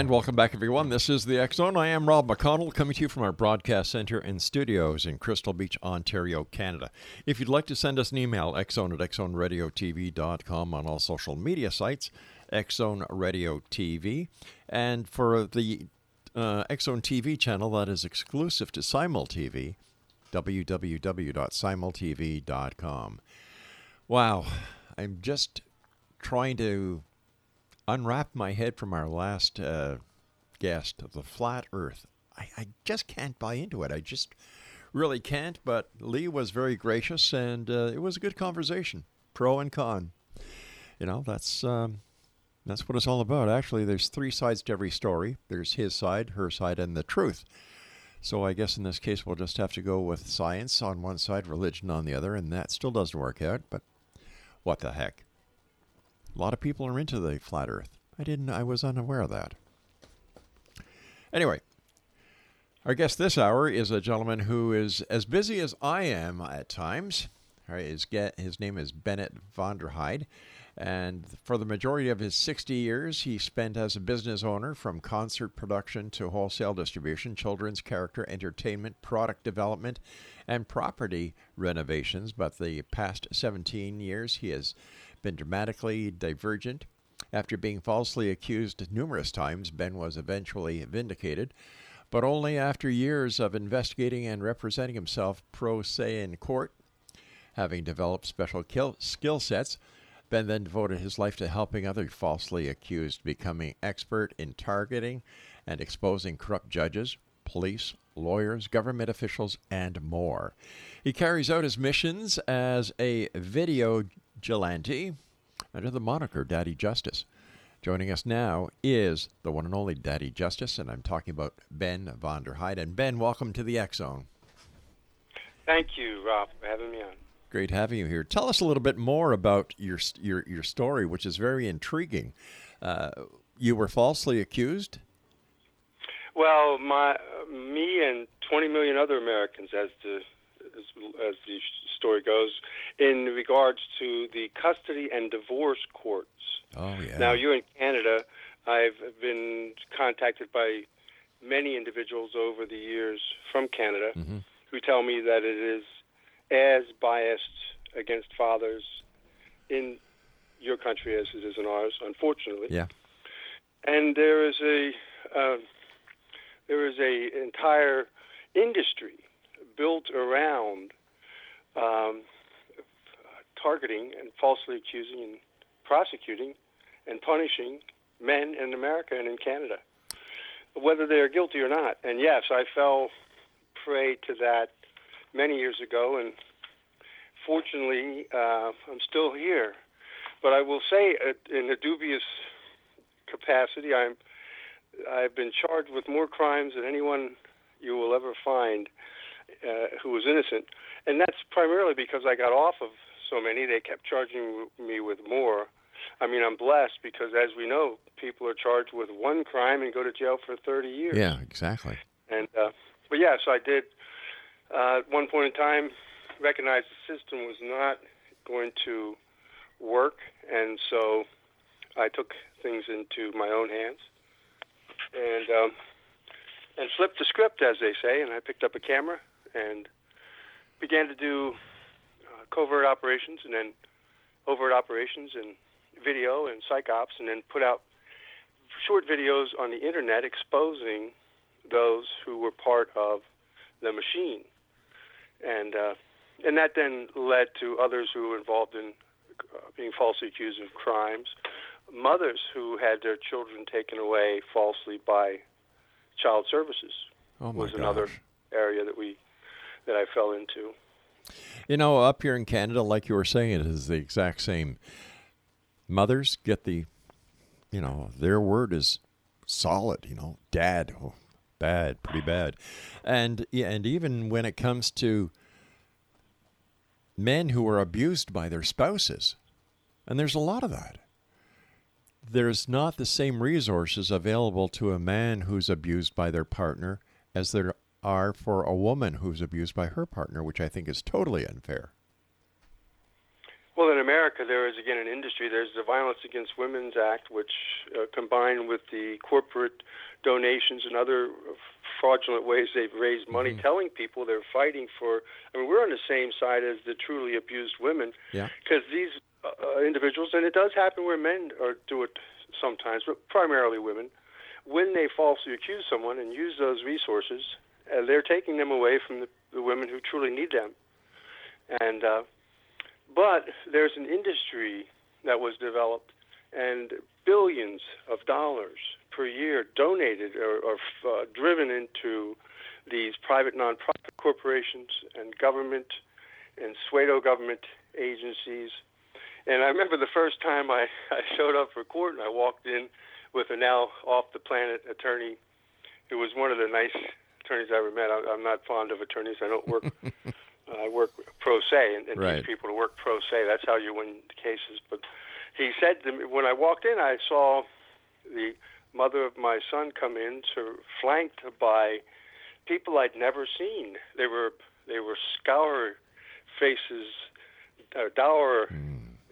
And welcome back, everyone. This is the X Zone. I am Rob McConnell, coming to you from our broadcast center and studios in Crystal Beach, Ontario, Canada. If you'd like to send us an email, xzone at xzoneradiotv.com on all social media sites, Xzone Radio TV. And for the uh, TV channel that is exclusive to Simul TV, www.simultv.com. Wow, I'm just trying to unwrap my head from our last uh, guest the flat earth. I, I just can't buy into it. I just really can't. But Lee was very gracious, and uh, it was a good conversation, pro and con. You know, that's um, that's what it's all about. Actually, there's three sides to every story. There's his side, her side, and the truth. So I guess in this case, we'll just have to go with science on one side, religion on the other, and that still doesn't work out. But what the heck? A lot of people are into the flat Earth. I didn't. I was unaware of that. Anyway, our guest this hour is a gentleman who is as busy as I am at times. His, his name is Bennett Vonderheide, and for the majority of his 60 years, he spent as a business owner from concert production to wholesale distribution, children's character entertainment, product development, and property renovations. But the past 17 years, he has been dramatically divergent. After being falsely accused numerous times, Ben was eventually vindicated, but only after years of investigating and representing himself pro se in court. Having developed special kill- skill sets, Ben then devoted his life to helping other falsely accused becoming expert in targeting and exposing corrupt judges, police, lawyers, government officials, and more. He carries out his missions as a video vigilante under the moniker Daddy Justice. Joining us now is the one and only Daddy Justice, and I'm talking about Ben Vonderheide. And Ben, welcome to the X Zone. Thank you, Rob, for having me on. Great having you here. Tell us a little bit more about your your your story, which is very intriguing. Uh, you were falsely accused. Well, my me and 20 million other Americans, as the as, as the story goes, in regards to the custody and divorce courts. Oh yeah. Now, you're in Canada. I've been contacted by many individuals over the years from Canada Mhm. who tell me that it is as biased against fathers in your country as it is in ours, unfortunately. Yeah. And there is a uh, there is a entire industry built around um, targeting and falsely accusing and prosecuting and punishing men in America and in Canada, whether they are guilty or not. And yes, I fell prey to that many years ago, and fortunately, uh, I'm still here. but I will say, uh, in a dubious capacity, I'm I've been charged with more crimes than anyone you will ever find uh, who was innocent, and that's primarily because I got off of so many. They kept charging me with more. I mean, I'm blessed because, as we know, people are charged with one crime and go to jail for 30 years. Yeah, exactly. And uh, but yeah, so I did uh, at one point in time recognize the system was not going to work, and so I took things into my own hands and um, and flipped the script, as they say. And I picked up a camera and began to do uh, covert operations, and then overt operations and video and psych ops, and then put out short videos on the internet exposing those who were part of the machine, and uh, and that then led to others who were involved in uh, being falsely accused of crimes, mothers who had their children taken away falsely by child services Oh was another area that we that I fell into. You know, up here in Canada, like you were saying, it is the exact same. Mothers get the, you know, their word is solid. You know, dad, oh, bad, pretty bad, and yeah, and even when it comes to men who are abused by their spouses, and there's a lot of that. There's not the same resources available to a man who's abused by their partner as there are for a woman who's abused by her partner, which I think is totally unfair. Well, in America, there is again an industry. There's the Violence Against Women's Act, which, uh, combined with the corporate donations and other fraudulent ways they've raised money, telling people they're fighting for. I mean, we're on the same side as the truly abused women. Yeah. Because these uh, individuals, and it does happen where men are, do it sometimes, but primarily women, when they falsely accuse someone and use those resources, uh, they're taking them away from the, the women who truly need them. And uh, but there's an industry that was developed, and billions of dollars per year donated or, or uh, driven into these private nonprofit corporations and government and pseudo government agencies. And I remember the first time I, I showed up for court and I walked in with a now off the planet attorney who was one of the nice attorneys I ever met. I, I'm not fond of attorneys. I don't work. I work pro se and, and Right. teach people to work pro se. That's how you win cases. But he said to me when I walked in, I saw the mother of my son come in, to, flanked by people I'd never seen. They were they were scour faces, uh, dour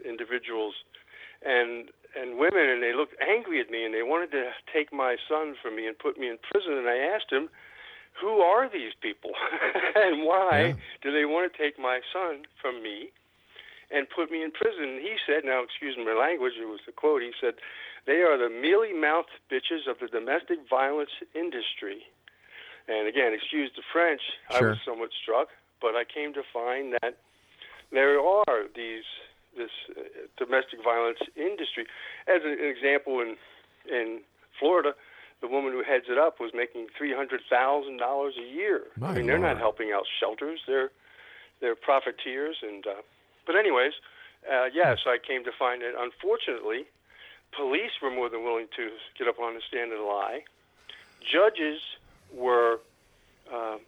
individuals, and and women, and they looked angry at me, and they wanted to take my son from me and put me in prison. And I asked him, "Who are these people, and why Yeah. do they want to take my son from me?" And put me in prison. And he said, now excuse my language, it was the quote. He said, "They are the mealy mouthed bitches of the domestic violence industry." And again, excuse the French, I was somewhat struck, but I came to find that there are these this uh, domestic violence industry. As an, an example, in in Florida, the woman who heads it up was making three hundred thousand dollars a year. My I mean, they're not helping out shelters; they're they're profiteers. And uh, but anyways, uh, yeah. So I came to find that unfortunately, police were more than willing to get up on the stand and lie. Judges were uh,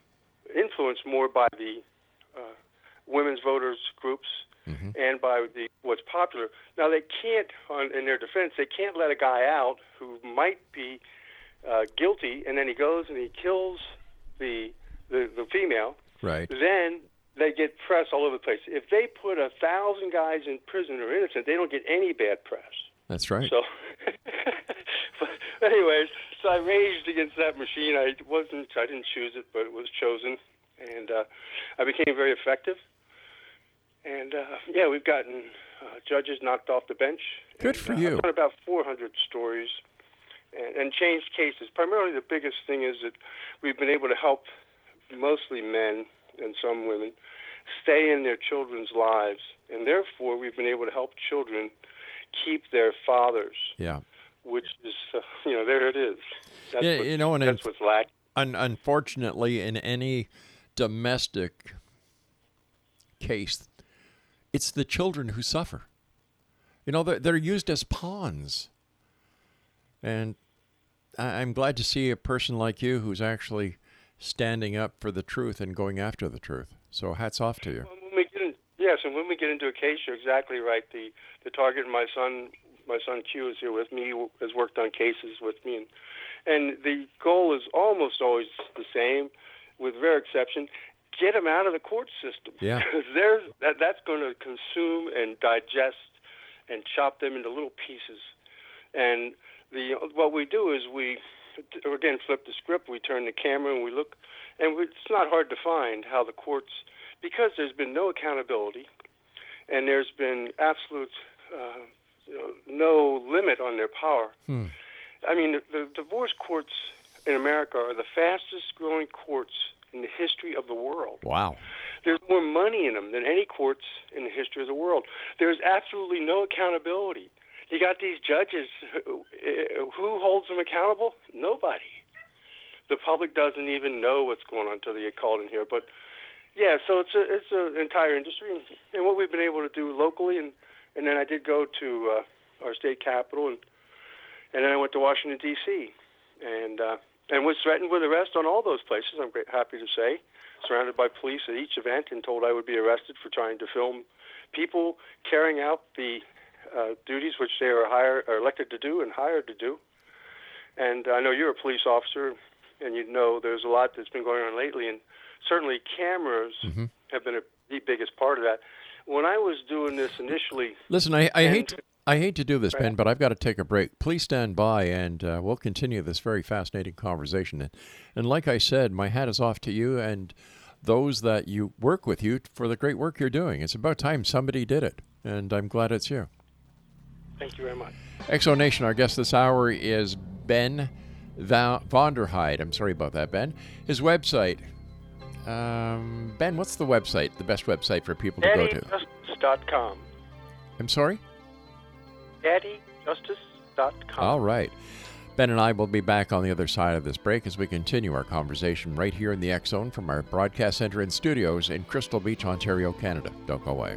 influenced more by the uh, women's voters groups and by the what's popular. Now they can't, on, in their defense, they can't let a guy out who might be uh, guilty, and then he goes and he kills the the, the female. Right. Then they get press all over the place. If they put a thousand guys in prison who are innocent, they don't get any bad press. That's right. So, but anyways, so I raged against that machine. I wasn't, I didn't choose it, but it was chosen, and uh, I became very effective. And uh, yeah, we've gotten uh, judges knocked off the bench. Good And, for uh, you. I've done about 400 stories and, and changed cases. Primarily, the biggest thing is that we've been able to help mostly men and some women stay in their children's lives, and therefore we've been able to help children keep their fathers, yeah. which is, uh, you know, there it is. That's Yeah, what- you know, and that's what's lacking. Un- unfortunately, in any domestic case, it's the children who suffer. You know, they're, they're used as pawns. And I, I'm glad to see a person like you who's actually standing up for the truth and going after the truth. So hats off to you. Well, when we get in, yes, and when we get into a case, you're exactly right. The the target, my son, my son Q is here with me. Has worked on cases with me, and and the goal is almost always the same, with rare exception. Get them out of the court system. Yeah. Because there's that that's going to consume and digest and chop them into little pieces. And the what we do is we again flip the script. We turn the camera and we look, and we, it's not hard to find how the courts, because there's been no accountability, and there's been absolute uh, you know, no limit on their power. I mean, the, the divorce courts in America are the fastest growing courts in the history of the world. Wow. There's more money in them than any courts in the history of the world. There's absolutely no accountability. You got these judges. Who, who holds them accountable? Nobody. The public doesn't even know what's going on until they get called in here. But yeah, so it's a it's an entire industry, and, and what we've been able to do locally, and and then I did go to uh, our state capital, and and then I went to Washington D.C. and uh, and was threatened with arrest on all those places. I'm great, happy to say, surrounded by police at each event, and told I would be arrested for trying to film people carrying out the uh, duties which they are hired, are elected to do and hired to do. And I know you're a police officer, and you know there's a lot that's been going on lately, and certainly cameras have been a, the biggest part of that. When I was doing this initially, Listen, I, I hate I hate to do this, Ben, but I've got to take a break. Please stand by, and uh, we'll continue this very fascinating conversation. And, and like I said, my hat is off to you and those that you work with you for the great work you're doing. It's about time somebody did it, and I'm glad it's you. Thank you very much. X Zone Nation, our guest this hour is Ben Va- Vonderheide. I'm sorry about that, Ben. His website, um, Ben, what's the website? The best website for people to go to? DaddyJustice.com. I'm sorry. DaddyJustice.com. All right. Ben and I will be back on the other side of this break as we continue our conversation right here in the X Zone from our broadcast center and studios in Crystal Beach, Ontario, Canada. Don't go away.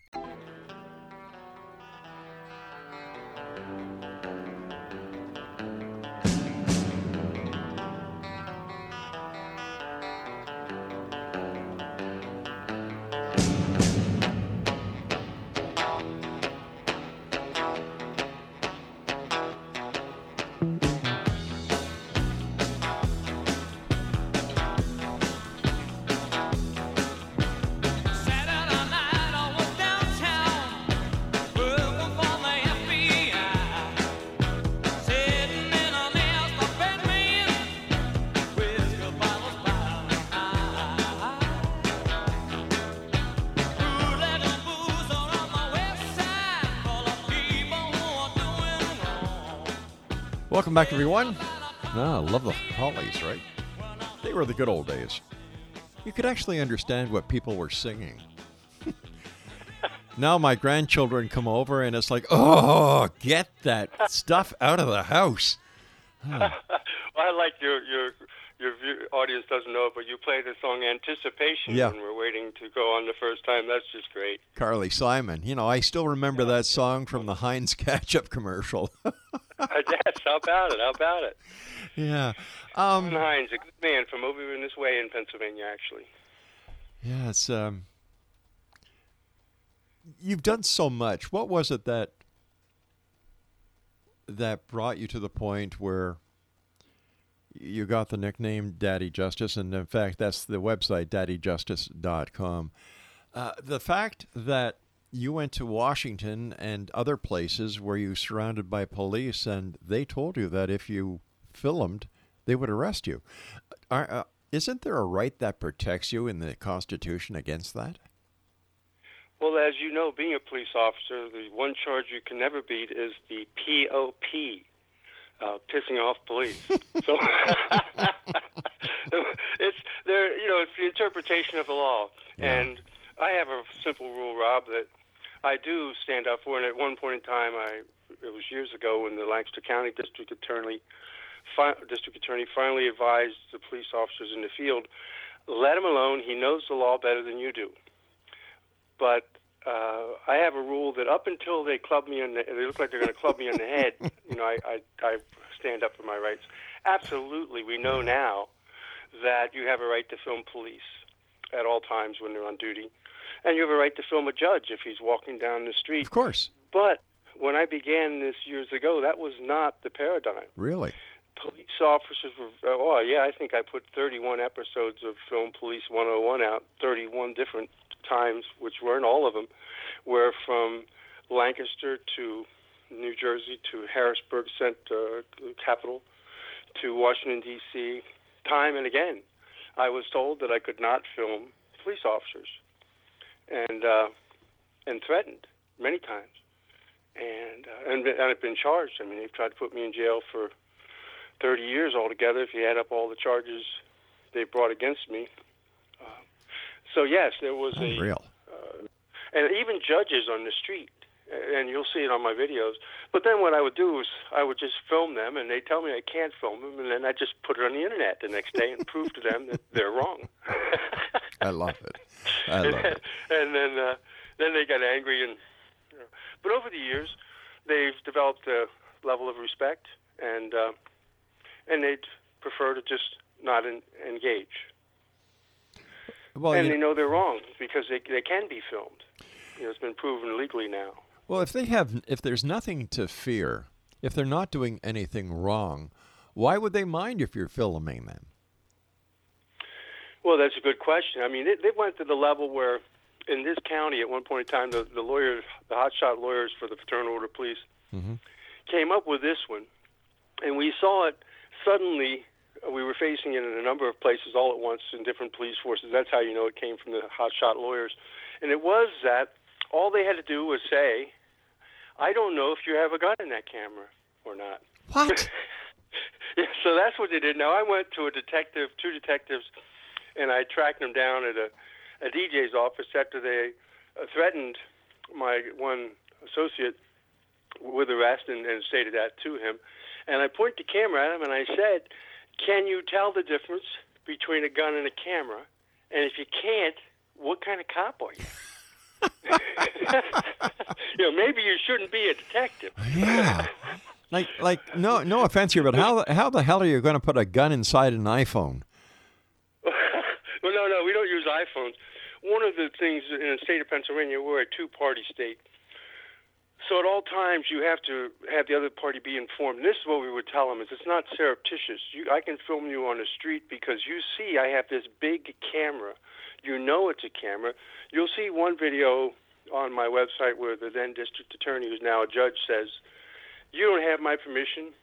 Back, everyone. Ah, love the Hollies, right? They were the good old days. You could actually understand what people were singing. now my grandchildren come over and it's like, oh, get that stuff out of the house. Well, I like your your your view, audience doesn't know, it, but you play the song "Anticipation" Yeah. when we're waiting to go on the first time. That's just great. Carly Simon. You know, I still remember that song from the Heinz ketchup commercial. yes, how about it? How about it? yeah. John Um, Heinz, a good man from over in this way in Pennsylvania, actually. yeah, it's um you've done so much. What was it that that brought you to the point where you got the nickname Daddy Justice and in fact that's the website daddyjustice.com. Uh, the fact that you went to Washington and other places where you were surrounded by police and they told you that if you filmed they would arrest you. Are, uh, isn't there a right that protects you in the Constitution against that? Well, as you know, being a police officer, the one charge you can never beat is the POP, uh, pissing off police. so it's there. You know, it's the interpretation of the law, Yeah. and I have a simple rule, Rob, that I do stand up for. And at one point in time, I it was years ago when the Lancaster County District Attorney, fi- District Attorney finally advised the police officers in the field, let him alone. He knows the law better than you do. But uh, I have a rule that up until they club me in, the, they look like they're going to club me in the head. You know, I, I I stand up for my rights. Absolutely, we know now that you have a right to film police at all times when they're on duty, and you have a right to film a judge if he's walking down the street. Of course. But when I began this years ago, that was not the paradigm. Really? Police officers were, oh, yeah, I think I put 31 episodes of Film Police 101 out, 31 different times, which weren't all of them, were from Lancaster to New Jersey to Harrisburg, cent, uh, capital, to Washington, D.C., time and again. I was told that I could not film police officers and, uh, and threatened many times and uh, and, and I've been charged. I mean, they've tried to put me in jail for 30 years altogether. If you add up all the charges they brought against me, uh, so yes, there was a Unreal. and even judges on the street, and you'll see it on my videos. But then what I would do is I would just film them, and they tell me I can't film them, and then I just put it on the internet the next day and prove to them that they're wrong. I love it. I love it. and then uh, then they got angry and you know. but over the years they've developed a level of respect and uh, and they'd prefer to just not en- engage Well, and you- they know they're wrong because they they can be filmed you know it's been proven legally now Well, if they have, if there's nothing to fear, if they're not doing anything wrong, why would they mind if you're filming them? Well, that's a good question. I mean, they, they went to the level where, in this county, at one point in time, the, the lawyers, the hotshot lawyers for the Fraternal Order Police, mm-hmm. came up with this one, and we saw it suddenly. Uh, we were facing it in a number of places all at once in different police forces. That's how you know it came from the hotshot lawyers, and it was that all they had to do was say, "I don't know if you have a gun in that camera or not." What? Yeah, so that's what they did. Now I went to a detective, two detectives, and I tracked them down at a, a DJ's office after they uh, threatened my one associate with arrest and, and stated that to him. And I pointed the camera at him and I said, "Can you tell the difference between a gun and a camera? And if you can't, what kind of cop are you?" you know, maybe you shouldn't be a detective. yeah. Like, like, no, no offense here, but how, how the hell are you going to put a gun inside an iPhone? well, no, no, we don't use iPhones. One of the things in the state of Pennsylvania, we're a two-party state. So at all times, you have to have the other party be informed. And this is what we would tell them: is it's not surreptitious. You, I can film you on the street because you see I have this big camera. You know it's a camera. You'll see one video on my website where the then district attorney, who's now a judge, says, "You don't have my permission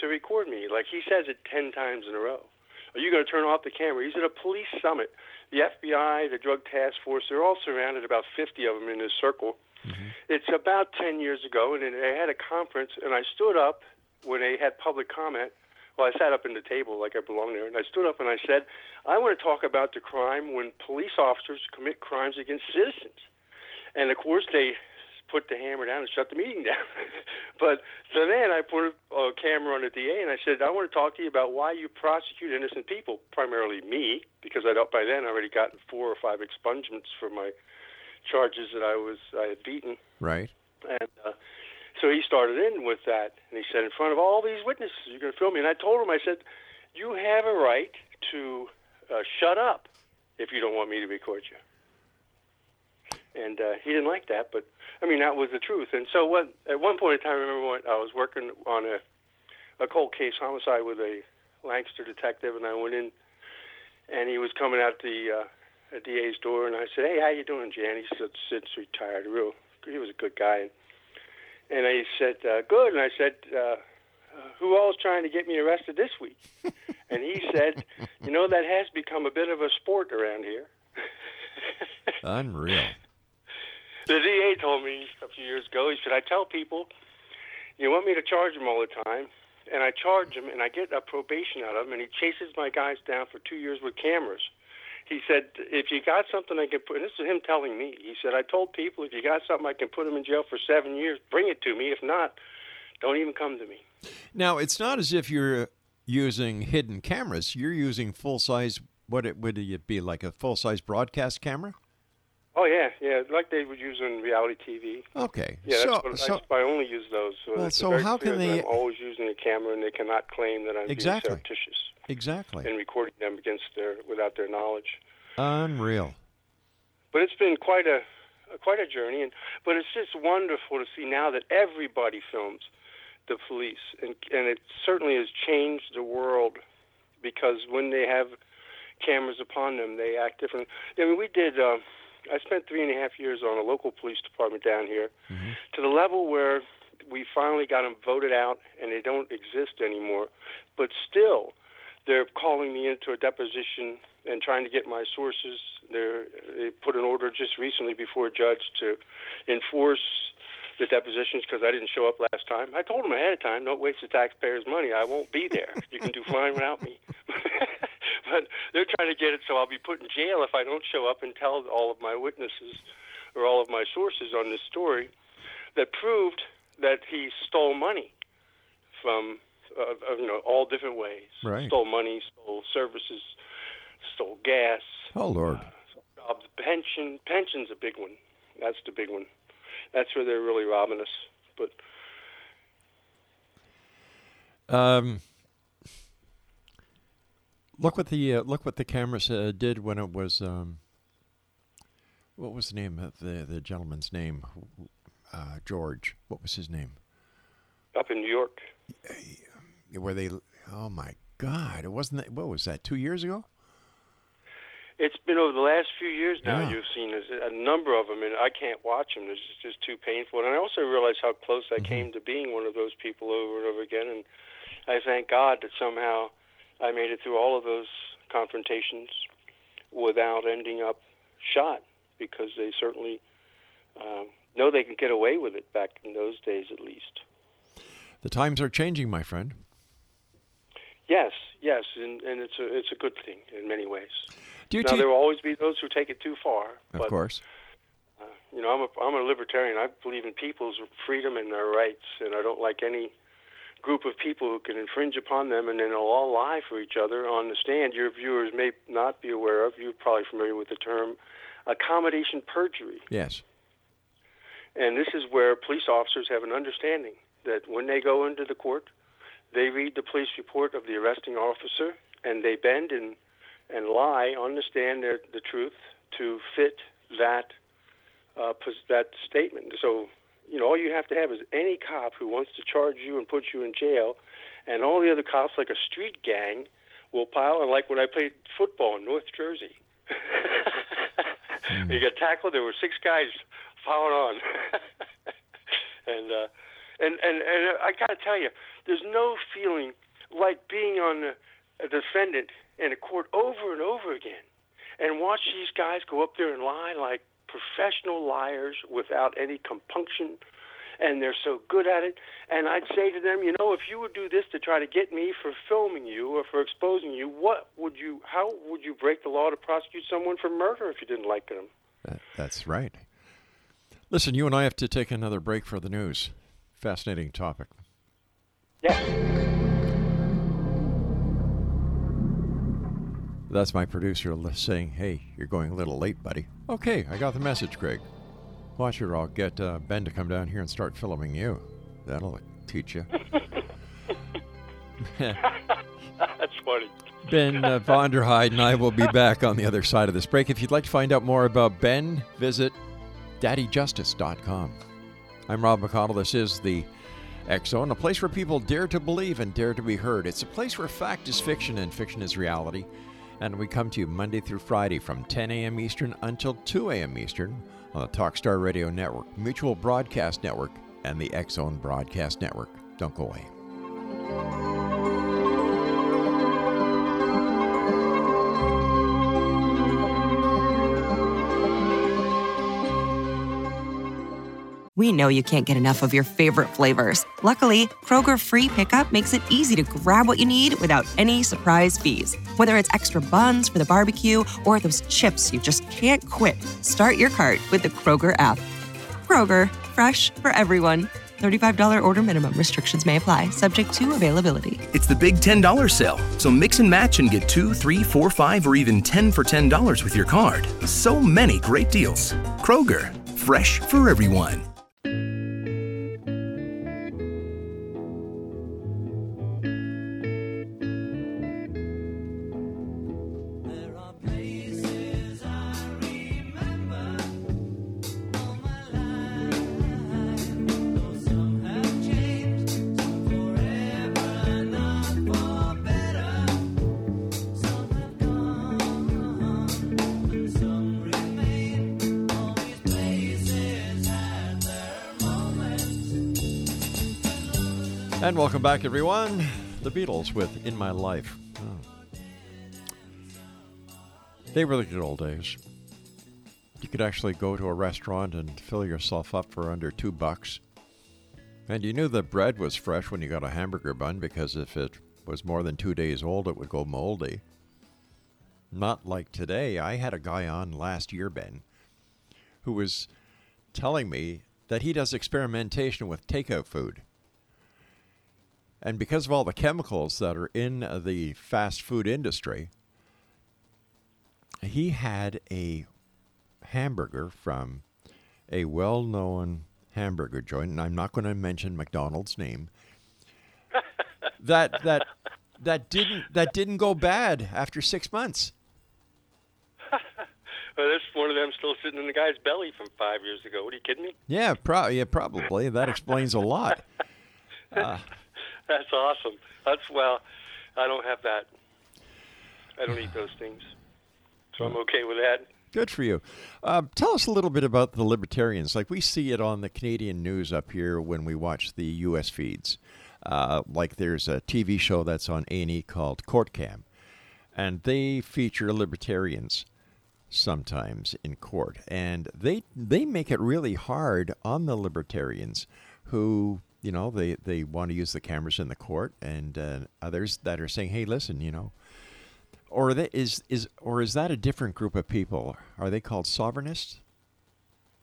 to record me." Like he says it ten times in a row. Are you going to turn off the camera? He's at a police summit. The FBI, the Drug Task Force, they're all surrounded, about 50 of them in this circle. Mm-hmm. It's about 10 years ago, and they had a conference, and I stood up when they had public comment. Well, I sat up in the table like I belong there, and I stood up and I said, I want to talk about the crime when police officers commit crimes against citizens. And of course, they put the hammer down and shut the meeting down. but so then I put a camera on the DA and I said, I want to talk to you about why you prosecute innocent people, primarily me, because I'd by then already gotten four or five expungements for my charges that I was I had beaten. Right. And uh, so he started in with that, and he said, in front of all these witnesses, you're going to film me. And I told him, I said, you have a right to uh, shut up if you don't want me to record you. And uh, he didn't like that, but I mean that was the truth. And so what? At one point in time, I remember when I was working on a a cold case homicide with a Lancaster detective, and I went in, and he was coming out the uh, DA's door, and I said, "Hey, how you doing, Jan?" He said, "Sid's retired, real." He was a good guy, and, and I said, uh, "Good." And I said, uh, uh, "Who all's trying to get me arrested this week?" and he said, "You know that has become a bit of a sport around here." Unreal. The DA told me a few years ago, he said, I tell people, you want me to charge them all the time, and I charge them, and I get a probation out of them, and he chases my guys down for two years with cameras. he said, if you got something I can put, and this is him telling me, he said, I told people if you got something I can put them in jail for seven years, bring it to me. If not, don't even come to me. Now, it's not as if you're using hidden cameras. You're using full size. What it would it be like a full size broadcast camera? Oh yeah, yeah, like they would use on reality TV. Okay. Yeah, so, what, so I, I only use those. So, Well, so how can they- I'm always using a camera, and they cannot claim that I'm Exactly. being surreptitious exactly and recording them against their without their knowledge. unreal. But it's been quite a quite a journey, and but it's just wonderful to see now that everybody films the police, and and it certainly has changed the world because when they have cameras upon them, they act different. I mean, we did. Uh, I spent three and a half years on a local police department down here, mm-hmm. to the level where we finally got them voted out, and they don't exist anymore. But still, they're calling me into a deposition and trying to get my sources. They're, they put an order just recently before a judge to enforce the depositions because I didn't show up last time. I told them ahead of time, don't waste the taxpayers' money. I won't be there. You can do fine without me. but they're trying to get it so I'll be put in jail if I don't show up and tell all of my witnesses or all of my sources on this story that proved that he stole money from uh, uh, you know all different ways. Right. Stole money, stole services, stole gas, Oh Lord. jobs, pension. Pension's a big one. That's the big one. That's where they're really robbing us. But Um, look what the uh, look what the cameras uh, did when it was. Um, what was the name of the the gentleman's name? Uh, George. What was his name? up in New York, Where they? Oh my God! It wasn't. That, what was that? Two years ago? it's been over the last few years now. Yeah. You've seen a, a number of them, and I can't watch them. It's just too painful. And I also realize how close I came to being one of those people over and over again. And I thank God that somehow I made it through all of those confrontations without ending up shot, because they certainly um, know they can get away with it back in those days, at least. The times are changing, my friend. Yes, yes, and, and it's a it's a good thing in many ways. Do you now there will always be those who take it too far. Of but, course. Uh, you know, I'm a I'm a libertarian. I believe in people's freedom and their rights, and I don't like any group of people who can infringe upon them and then they'll all lie for each other on the stand. Your viewers may not be aware of. You're probably familiar with the term accommodation perjury. Yes. And this is where police officers have an understanding that when they go into the court, they read the police report of the arresting officer and they bend and, and lie on the stand their, the truth to fit that uh, that statement. So, you know, all you have to have is any cop who wants to charge you and put you in jail, and all the other cops, like a street gang, will pile. And like when I played football in North Jersey, you got tackled. There were six guys following on, and uh, and and and I got to tell you, there's no feeling like being on a defendant in a court over and over again, and watch these guys go up there and lie like professional liars without any compunction. And they're so good at it. And I'd say to them, you know, if you would do this to try to get me for filming you or for exposing you, what would you? How would you break the law to prosecute someone for murder if you didn't like them? That, that's right. Listen, you and I have to take another break for the news. Fascinating topic. Yes. That's my producer saying, "Hey, you're going a little late, buddy." Okay, I got the message, Craig. Watch it. I'll get uh, Ben to come down here and start filming you. That'll teach you. That's funny. Ben uh, Vonderheide and I will be back on the other side of this break. If you'd like to find out more about Ben, visit daddyjustice.com. I'm Rob McConnell. This is the X Zone, a place where people dare to believe and dare to be heard. It's a place where fact is fiction and fiction is reality. And we come to you Monday through Friday from 10 a.m. Eastern until 2 a.m. Eastern on the Talkstar Radio Network, Mutual Broadcast Network, and the X Zone Broadcast Network. Don't go away. We know you can't get enough of your favorite flavors. Luckily, Kroger Free Pickup makes it easy to grab what you need without any surprise fees. Whether it's extra buns for the barbecue or those chips you just can't quit, start your cart with the Kroger app. Kroger, fresh for everyone. $35 order minimum. Restrictions may apply, subject to availability. It's the big $10 sale, so mix and match and get two, three, four, five, or even 10 for $10 with your card. So many great deals. Kroger, fresh for everyone. And welcome back, everyone. The Beatles with In My Life. Oh. They were the good old days. You could actually go to a restaurant and fill yourself up for under two bucks. And you knew the bread was fresh when you got a hamburger bun because if it was more than two days old, it would go moldy. Not like today. I had a guy on last year, Ben, who was telling me that he does experimentation with takeout food. And because of all the chemicals that are in uh, the fast food industry, he had a hamburger from a well known hamburger joint, and I'm not going to mention McDonald's name. that that that didn't that didn't go bad after six months. Well, that's one of them still sitting in the guy's belly from five years ago. What are you kidding me? Yeah, pro- yeah, probably that explains a lot. Uh, That's awesome. That's well, I don't have that. I don't eat those things, so I'm okay with that. Good for you. Uh, tell us a little bit about the libertarians. Like we see it on the Canadian news up here when we watch the U.S. feeds. Uh, like there's a TV show that's on A&E called Court Cam, and they feature libertarians sometimes in court, and they they make it really hard on the libertarians who you know they they want to use the cameras in the court, and uh, others that are saying, hey, listen, you know or that is is or is that a different group of people? Are they called sovereignists?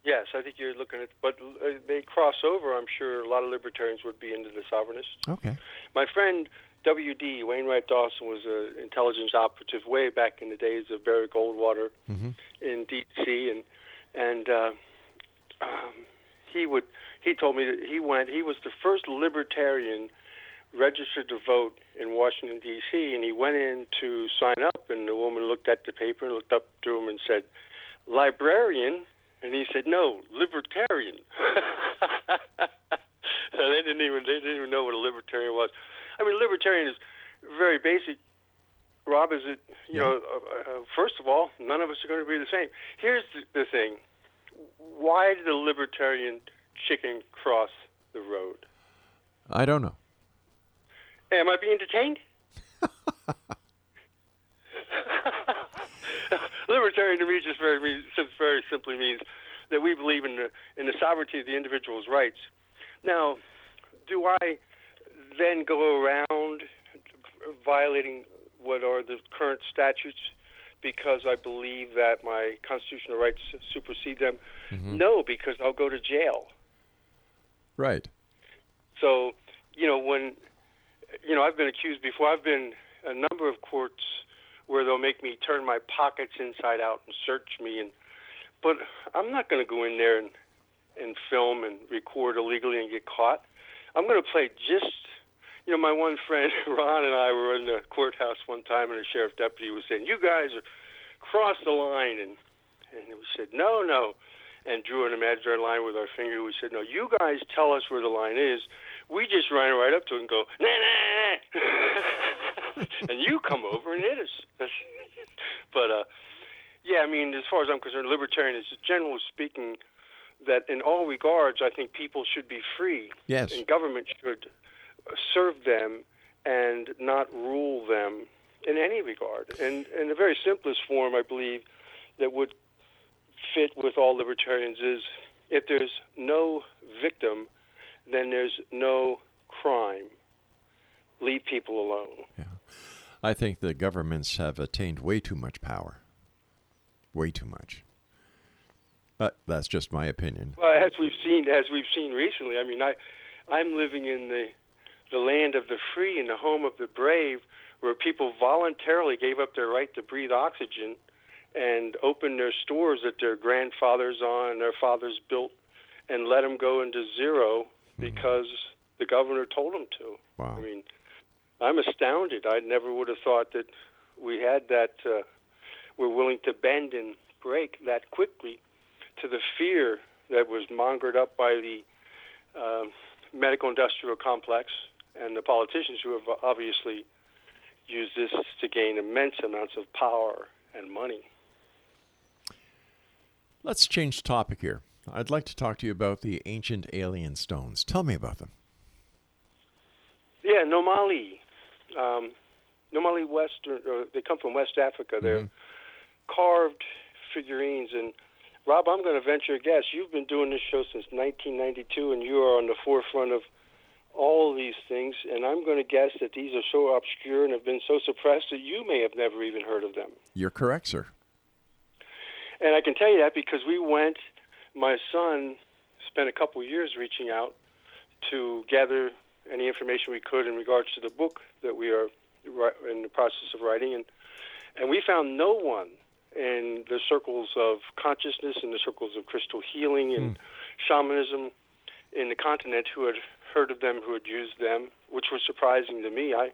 Yes, I think you're looking at, but uh, they cross over. I'm sure a lot of libertarians would be into the sovereignists. Okay. My friend W.D. Wainwright Dawson was an intelligence operative way back in the days of Barry Goldwater in D.C. and and uh, um, he would he told me that he went he was the first libertarian registered to vote in Washington D.C. and he went in to sign up and the woman looked at the paper and looked up to him and said librarian? And he said no libertarian. So they didn't even they didn't even know what a libertarian was. I mean libertarian is very basic. Rob is it you know uh, uh, first of all none of us are going to be the same. Here's the, the thing why did the libertarian chicken cross the road I don't know. Am I being detained? Libertarian to me just very very simply means that we believe in the in the sovereignty of the individual's rights. Now, do I then go around violating what are the current statutes because I believe that my constitutional rights supersede them? Mm-hmm. No, because I'll go to jail. Right. So, you know, when you know, I've been accused before. I've been a number of courts where they'll make me turn my pockets inside out and search me and but I'm not going to go in there and and film and record illegally and get caught. I'm going to play just you know, my one friend Ron and I were in the courthouse one time and the sheriff deputy was saying, "You guys are cross the line." And and we said, "No, no." And drew an imaginary line with our finger. We said, "No, you guys tell us where the line is." We just ran right up to it and go, nah, nah, nah. and you come over and hit us. but, uh, yeah, I mean, as far as I'm concerned, libertarian is generally speaking that in all regards, I think people should be free. Yes. And government should serve them and not rule them in any regard. And in the very simplest form, I believe, that would fit with all libertarians is if there's no victim, then there's no crime. Leave people alone. Yeah. I think the governments have attained way too much power. Way too much. But that's just my opinion. Well, as we've seen, as we've seen recently, I mean, I, I'm living in the, the land of the free and the home of the brave, where people voluntarily gave up their right to breathe oxygen, and opened their stores that their grandfathers on, and their fathers built, and let them go into 0 because the governor told them to. Wow. I mean, I'm astounded. I never would have thought that we had that. Uh, we're willing to bend and break that quickly to the fear that was mongered up by the uh, medical industrial complex and the politicians who have obviously used this to gain immense amounts of power and money. Let's change topic here. I'd like to talk to you about the ancient alien stones. Tell me about them. Yeah, Nomoli. Um, Nomoli Western, uh, they come from West Africa. They're carved figurines. And Rob, I'm going to venture a guess. You've been doing this show since 1992, and you are on the forefront of all of these things. And I'm going to guess that these are so obscure and have been so suppressed that you may have never even heard of them. You're correct, sir. And I can tell you that because we went, my son spent a couple of years reaching out to gather any information we could in regards to the book that we are in the process of writing. And, and we found no one in the circles of consciousness, in the circles of crystal healing and hmm. shamanism in the continent who had heard of them, who had used them, which was surprising to me. I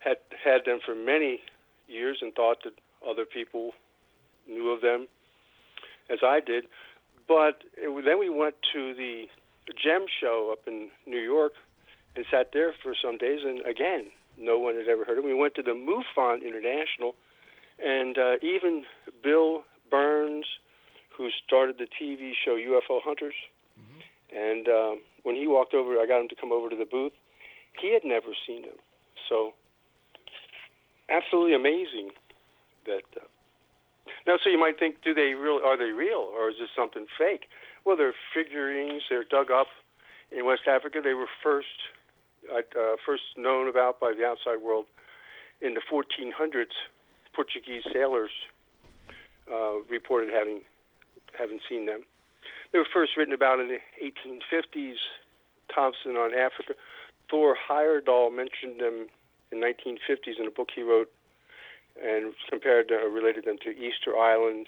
had had them for many years and thought that other people knew of them as I did. But it, then we went to the Gem Show up in New York and sat there for some days, and again, no one had ever heard of them. We went to the MUFON International, and uh, even Bill Birnes, who started the TV show UFO Hunters, and um, when he walked over, I got him to come over to the booth. He had never seen them, so absolutely amazing that. Uh, now, so you might think, do they real? Are they real, or is this something fake? Well, they're figurines. They're dug up in West Africa. They were first uh, first known about by the outside world in the 1400s. Portuguese sailors uh, reported having having seen them. They were first written about in the 1850s. Thompson on Africa. Thor Heyerdahl mentioned them in 1950s in a book he wrote and compared uh, related them to Easter Island.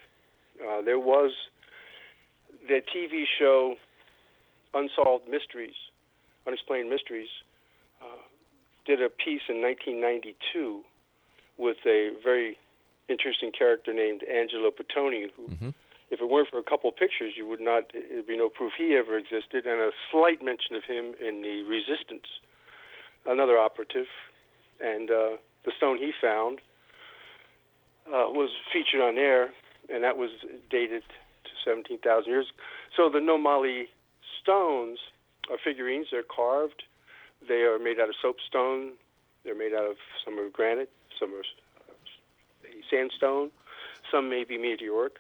Uh, there was the TV show Unsolved Mysteries, Unexplained Mysteries, uh, did a piece in 1992 with a very interesting character named Angelo Petoni, who, if it weren't for a couple of pictures, you would not, there'd be no proof he ever existed, and a slight mention of him in the Resistance, another operative, and uh, the stone he found uh, was featured on air, and that was dated to 17,000 years. So the Nomoli stones are figurines. They're carved. They are made out of soapstone. They're made out of some are granite, some are uh, sandstone, some may be meteoric.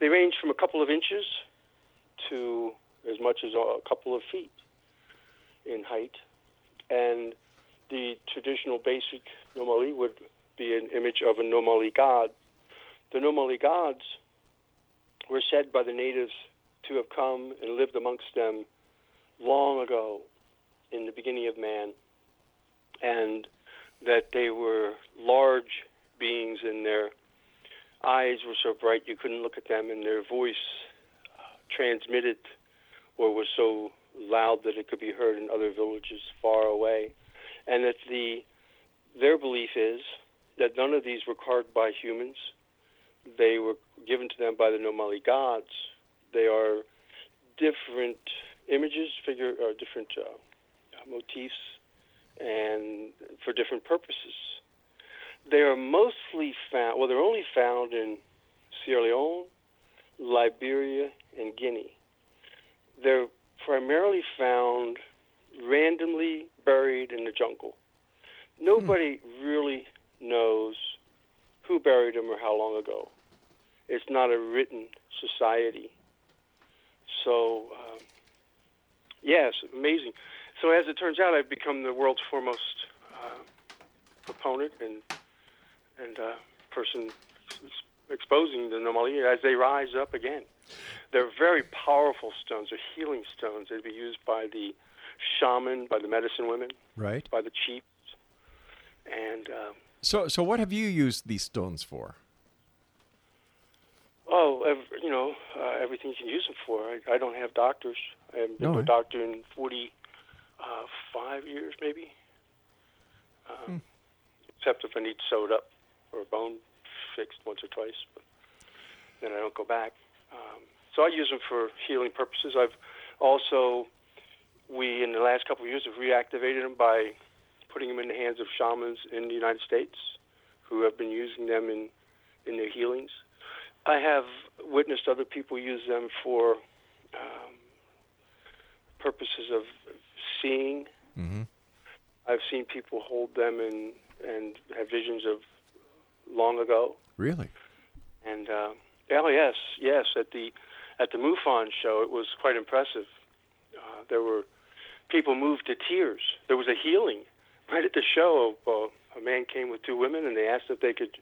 They range from a couple of inches to as much as a couple of feet in height, and the traditional basic Nomoli would be an image of a Nomoli god. The Nomoli gods were said by the natives to have come and lived amongst them long ago in the beginning of man, and that they were large beings in their eyes were so bright you couldn't look at them, and their voice uh, transmitted or was so loud that it could be heard in other villages far away, and that the their belief is that none of these were carved by humans. They were given to them by the Nomoli gods. They are different images, figure, or different uh, motifs, and for different purposes. They are mostly found, well, they're only found in Sierra Leone, Liberia, and Guinea. They're primarily found randomly buried in the jungle. Nobody really knows who buried them or how long ago. It's not a written society. So um, Yes, amazing. So as it turns out, I've become the world's foremost uh, proponent and and uh, person ex- exposing the anomaly as they rise up again. They're very powerful stones. They're healing stones. They'd be used by the shaman, by the medicine women, Right. by the chiefs, and uh, So, so what have you used these stones for? oh, ev- you know, uh, everything you can use them for. I, I don't have doctors. I haven't been No, to eh? a doctor in forty-five years, maybe. Um, Except if I need sewed up or bone fixed once or twice, but then I don't go back. Um, so I use them for healing purposes. I've also, we in the last couple of years have reactivated them by putting them in the hands of shamans in the United States who have been using them in, in their healings. I have witnessed other people use them for um, purposes of seeing. Mm-hmm. I've seen people hold them and and have visions of long ago. Really? And uh, oh yes, yes, at the at the MUFON show, it was quite impressive. Uh, there were people moved to tears. There was a healing right at the show. Uh, a man came with two women, and they asked if they could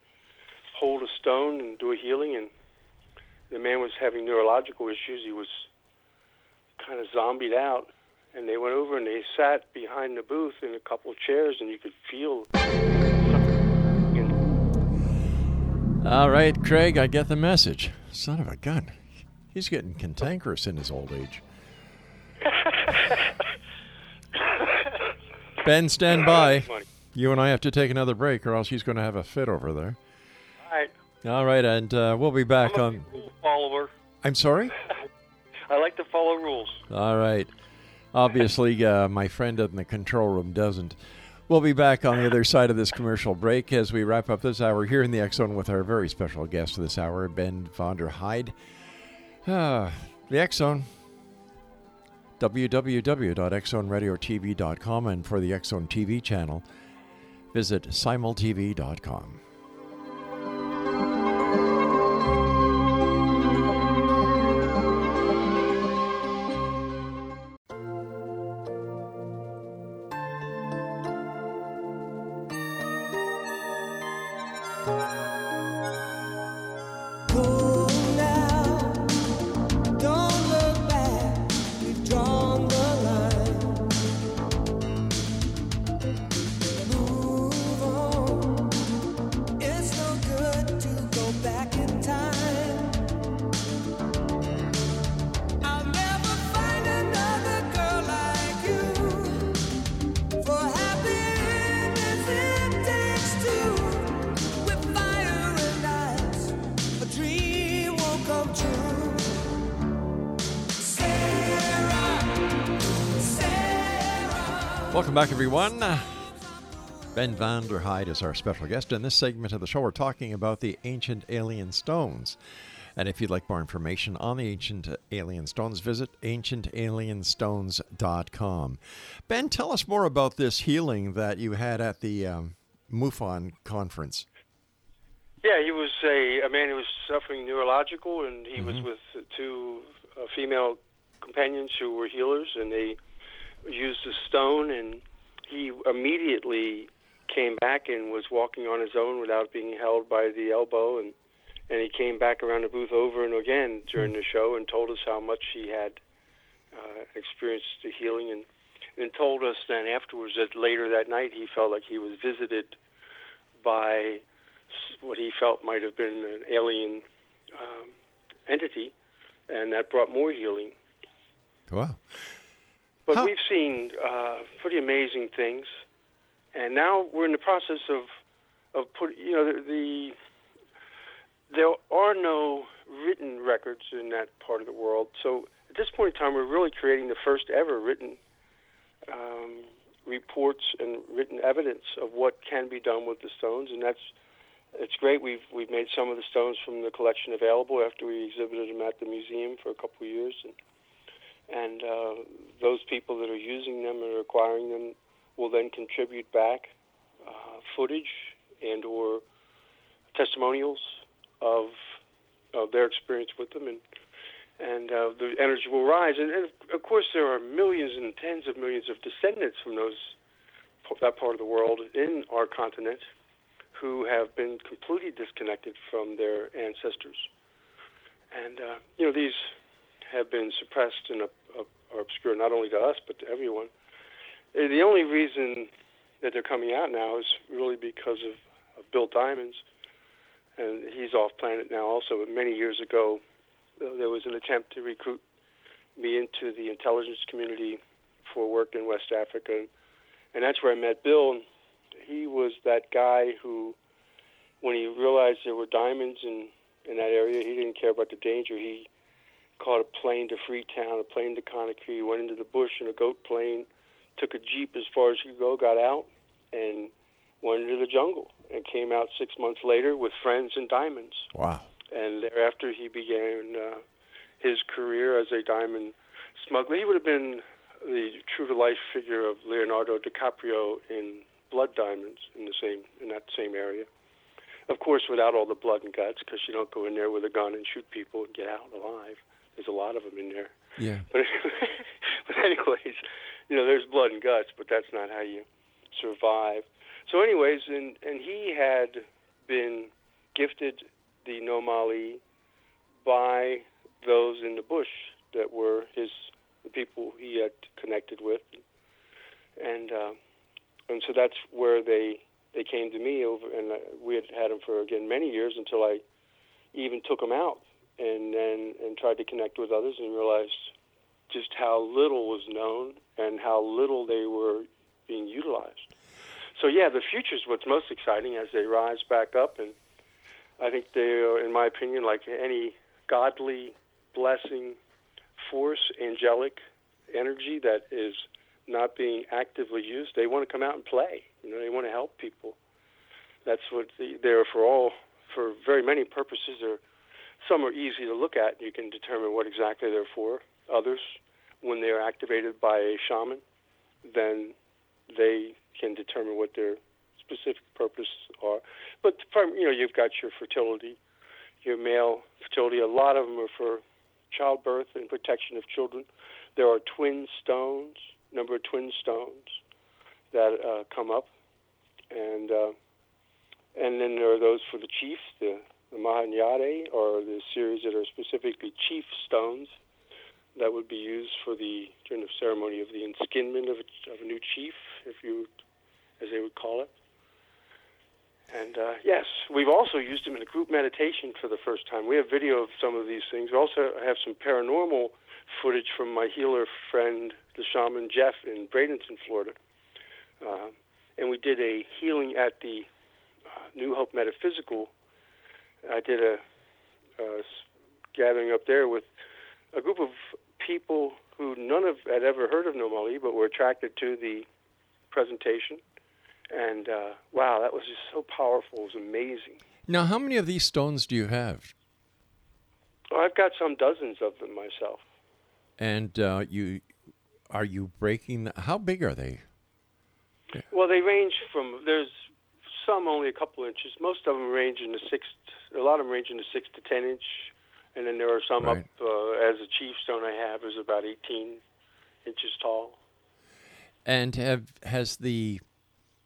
hold a stone and do a healing. And the man was having neurological issues. He was kind of zombied out. And they went over and they sat behind the booth in a couple of chairs, and you could feel All right, Craig, I get the message. Son of a gun. He's getting cantankerous in his old age. ben, stand by. You and I have to take another break, or else he's going to have a fit over there. All right. All right, and uh, we'll be back on. follower. I'm sorry? I like to follow rules. All right. Obviously, uh, my friend in the control room doesn't. We'll be back on the other side of this commercial break as we wrap up this hour here in the Zone with our very special guest this hour, Ben Vonderheide. Ah, the X Zone. www.xzoneradiotv.com and for the Zone TV channel, visit simultv.com. back, everyone. Ben Vonderheide is our special guest. In this segment of the show, we're talking about the ancient alien stones. And if you'd like more information on the ancient alien stones, visit ancientalienstones.com. Ben, tell us more about this healing that you had at the um, MUFON conference. Yeah, he was a, a man who was suffering neurological, and he was with two uh, female companions who were healers, and they used a stone, and he immediately came back and was walking on his own without being held by the elbow, and and he came back around the booth over and again during the show and told us how much he had uh, experienced the healing, and and told us then afterwards that later that night he felt like he was visited by what he felt might have been an alien um, entity, and that brought more healing. Wow. But How- we've seen uh, pretty amazing things, and now we're in the process of of put. You know, the, the there are no written records in that part of the world. So at this point in time, we're really creating the first ever written um, reports and written evidence of what can be done with the stones, and that's it's great. We've we've made some of the stones from the collection available after we exhibited them at the museum for a couple of years, and and uh, those people that are using them and acquiring them will then contribute back uh, footage and or testimonials of of their experience with them, and and uh, the energy will rise. And, and of course, there are millions and tens of millions of descendants from those that part of the world in our continent who have been completely disconnected from their ancestors. And uh, you know these have been suppressed and are obscure not only to us but to everyone. Uh, The only reason that they're coming out now is really because of, of Bill Diamonds, and he's off planet now also. But many years ago, there was an attempt to recruit me into the intelligence community for work in West Africa, and that's where I met Bill. He was that guy who, when he realized there were diamonds in in that area, he didn't care about the danger. He caught a plane to Freetown, a plane to Conakry, went into the bush in a goat plane, took a jeep as far as he could go, got out, and went into the jungle, and came out six months later with friends and diamonds. Wow. And thereafter, he began uh, his career as a diamond smuggler. He would have been the true-to-life figure of Leonardo DiCaprio in Blood Diamonds in the same in that same area. Of course, without all the blood and guts, because you don't go in there with a gun and shoot people and get out alive. There's a lot of them in there. Yeah. But, but anyways, you know, there's blood and guts, but that's not how you survive. So, anyways, and and he had been gifted the Nomoli by those in the bush that were his the people he had connected with, and uh, and so that's where they they came to me over, and uh, we had had them for again many years until I even took them out and then and tried to connect with others and realized just how little was known and how little they were being utilized. So yeah, the future is what's most exciting as they rise back up, and I think they are, in my opinion, like any godly blessing force, angelic energy that is not being actively used. They want to come out and play. You know, they want to help people. That's what the, they're for all for very many purposes. They're some are easy to look at. You can determine what exactly they're for. Others, when they are activated by a shaman, then they can determine what their specific purposes are. But you know, you've got your fertility, your male fertility. A lot of them are for childbirth and protection of children. There are twin stones, number of twin stones that uh, come up, and uh, and then there are those for the chief, the the Mahanyade, or the series that are specifically chief stones that would be used for the during the ceremony of the enskinment of a, of a new chief, if you, as they would call it. And uh, yes, we've also used them in a group meditation for the first time. We have video of some of these things. We also have some paranormal footage from my healer friend, the shaman Jeff in Bradenton, Florida. Uh, and we did a healing at the uh, New Hope Metaphysical. I did a gathering up there with a group of people who none of had ever heard of Nomoli, but were attracted to the presentation. And uh, wow, that was just so powerful. It was amazing. Now, how many of these stones do you have? Oh, I've got some dozens of them myself. And uh, you are you breaking? The, how big are they? Well, they range from there's some only a couple inches. Most of them range in the six. A lot of them range in the six to ten inch, and then there are some Right. up uh, as a chief stone I have is about 18 inches tall. And have has the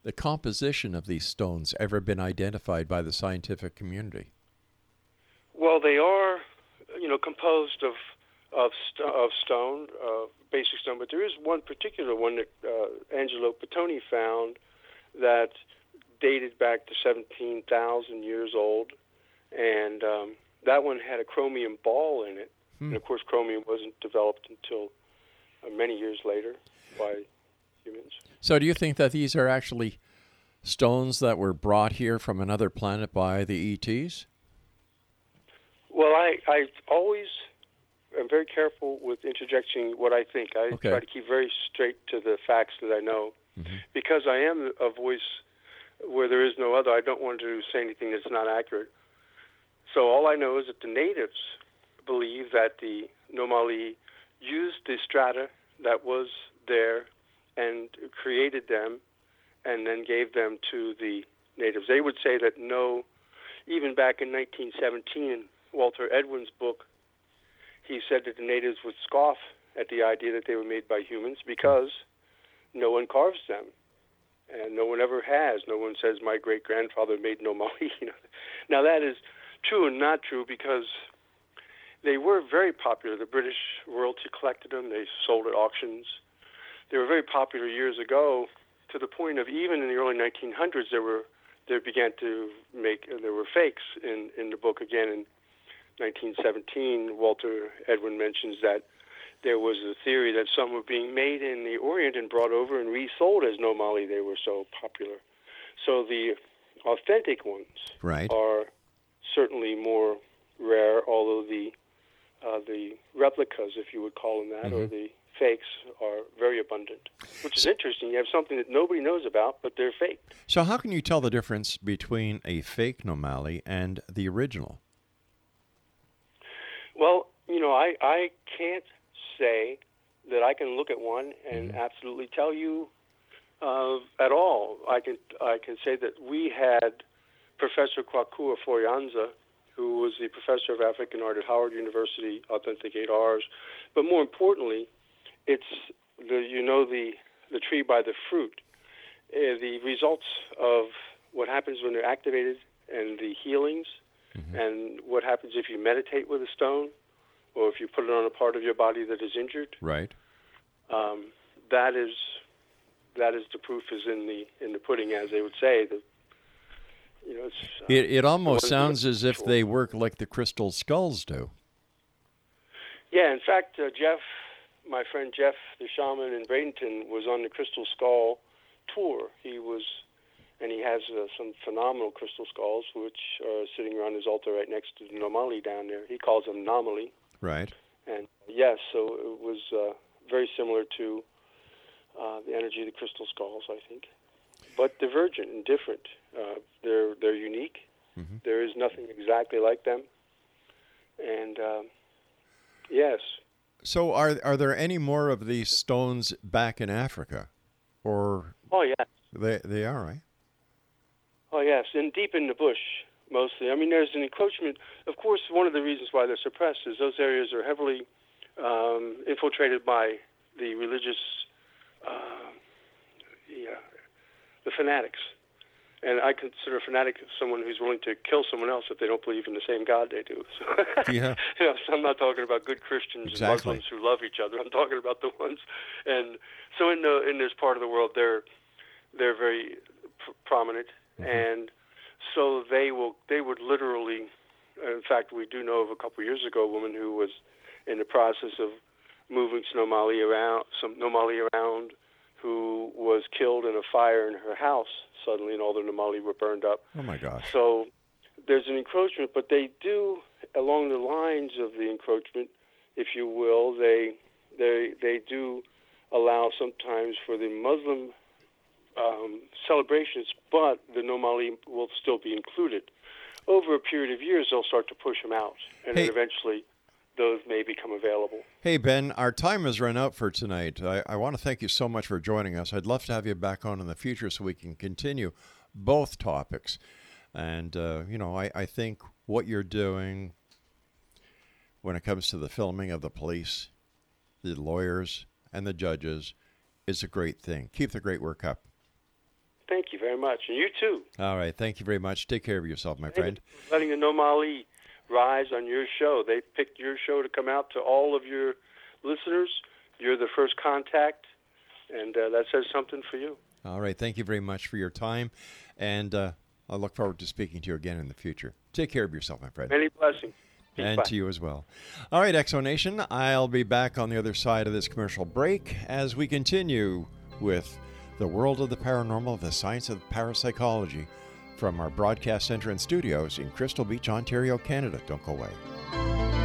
the composition of these stones ever been identified by the scientific community? Well, they are, you know, composed of of, st- of stone, uh, basic stone. But there is one particular one that uh, Angelo Petoni found that dated back to 17,000 years old, and um, that one had a chromium ball in it. And of course, chromium wasn't developed until uh, many years later by humans. So, do you think that these are actually stones that were brought here from another planet by the ETs? Well, I, I always am very careful with interjecting what I think. I Okay. try to keep very straight to the facts that I know. Because I am a voice where there is no other, I don't want to say anything that's not accurate. So all I know is that the natives believe that the Nomoli used the strata that was there and created them and then gave them to the natives. They would say that no, even back in 1917, Walter Edwin's book, he said that the natives would scoff at the idea that they were made by humans because no one carves them, and no one ever has. No one says my great grandfather made no Mali. You know, now that is true and not true because they were very popular. The British royalty collected them. They sold at auctions. They were very popular years ago, to the point of even in the early 1900s, there were they began to make uh, there were fakes in in the book again in 1917. Walter Edwin mentions that there was a theory that some were being made in the Orient and brought over and resold as Nomoli. They were so popular. So the authentic ones Right. are certainly more rare, although the uh, the replicas, if you would call them that, or the fakes, are very abundant. Which is interesting. You have something that nobody knows about, but they're fake. So, how can you tell the difference between a fake Nomoli and the original? Well, you know, I I can't say that I can look at one and absolutely tell you uh, at all. I can I can say that we had Professor Kwakua Foyanza, who was the professor of African art at Howard University, authenticate ours. But more importantly, it's the you know the the tree by the fruit. Uh, the results of what happens when they're activated and the healings and what happens if you meditate with a stone or if you put it on a part of your body that is injured Right. um, that is that is the proof is in the in the pudding as they would say that you know it's uh, It, it almost sounds as if they work like the crystal skulls do. yeah in fact uh, Jeff my friend Jeff the shaman in Bradenton was on the Crystal Skull tour he was and he has uh, some phenomenal crystal skulls which are sitting around his altar right next to the Nomoli down there he calls them Nomoli Right. And yes, so it was uh, very similar to uh, the energy of the crystal skulls, I think, but divergent and different. Uh, they're they're unique. There is nothing exactly like them, and um, yes, So, are are there any more of these stones back in Africa, or oh yes, they they are right? oh yes, and deep in the bush mostly. I mean, there's an encroachment. Of course, one of the reasons why they're suppressed is those areas are heavily um, infiltrated by the religious, uh, the, uh, the fanatics. And I consider a fanatic someone who's willing to kill someone else if they don't believe in the same God they do. So, Yeah. you know, so I'm not talking about good Christians Exactly. and Muslims who love each other. I'm talking about the ones, and so in the in this part of the world, they're they're very pr- prominent, and so they will they would literally. In fact, we do know of a couple of years ago a woman who was in the process of moving Snow Mali around, some Nomoli around, who was killed in a fire in her house suddenly, and all the Nomoli were burned up. Oh my gosh. So there's an encroachment, but they do along the lines of the encroachment, if you will. They they they do allow sometimes for the Muslim um, celebrations, but the Nomoli will still be included. Over a period of years, they'll start to push them out, and Hey. then eventually those may become available. Hey Ben, our time has run out for tonight. I, I want to thank you so much for joining us. I'd love to have you back on in the future so we can continue both topics. And uh, you know, I, I think what you're doing when it comes to the filming of the police, the lawyers, and the judges is a great thing. Keep the great work up. Thank you very much, and you too. All right, thank you very much. Take care of yourself, my Thank friend. letting the Nomoli rise on your show. They picked your show to come out to all of your listeners. You're the first contact, and uh, that says something for you. All right, thank you very much for your time, and uh, I look forward to speaking to you again in the future. Take care of yourself, my friend. Many blessings. Peace, and bye. to you as well. All right, Exo Nation, I'll be back on the other side of this commercial break as we continue with the world of the paranormal, the science of parapsychology from our broadcast center and studios in Crystal Beach, Ontario, Canada. Don't go away.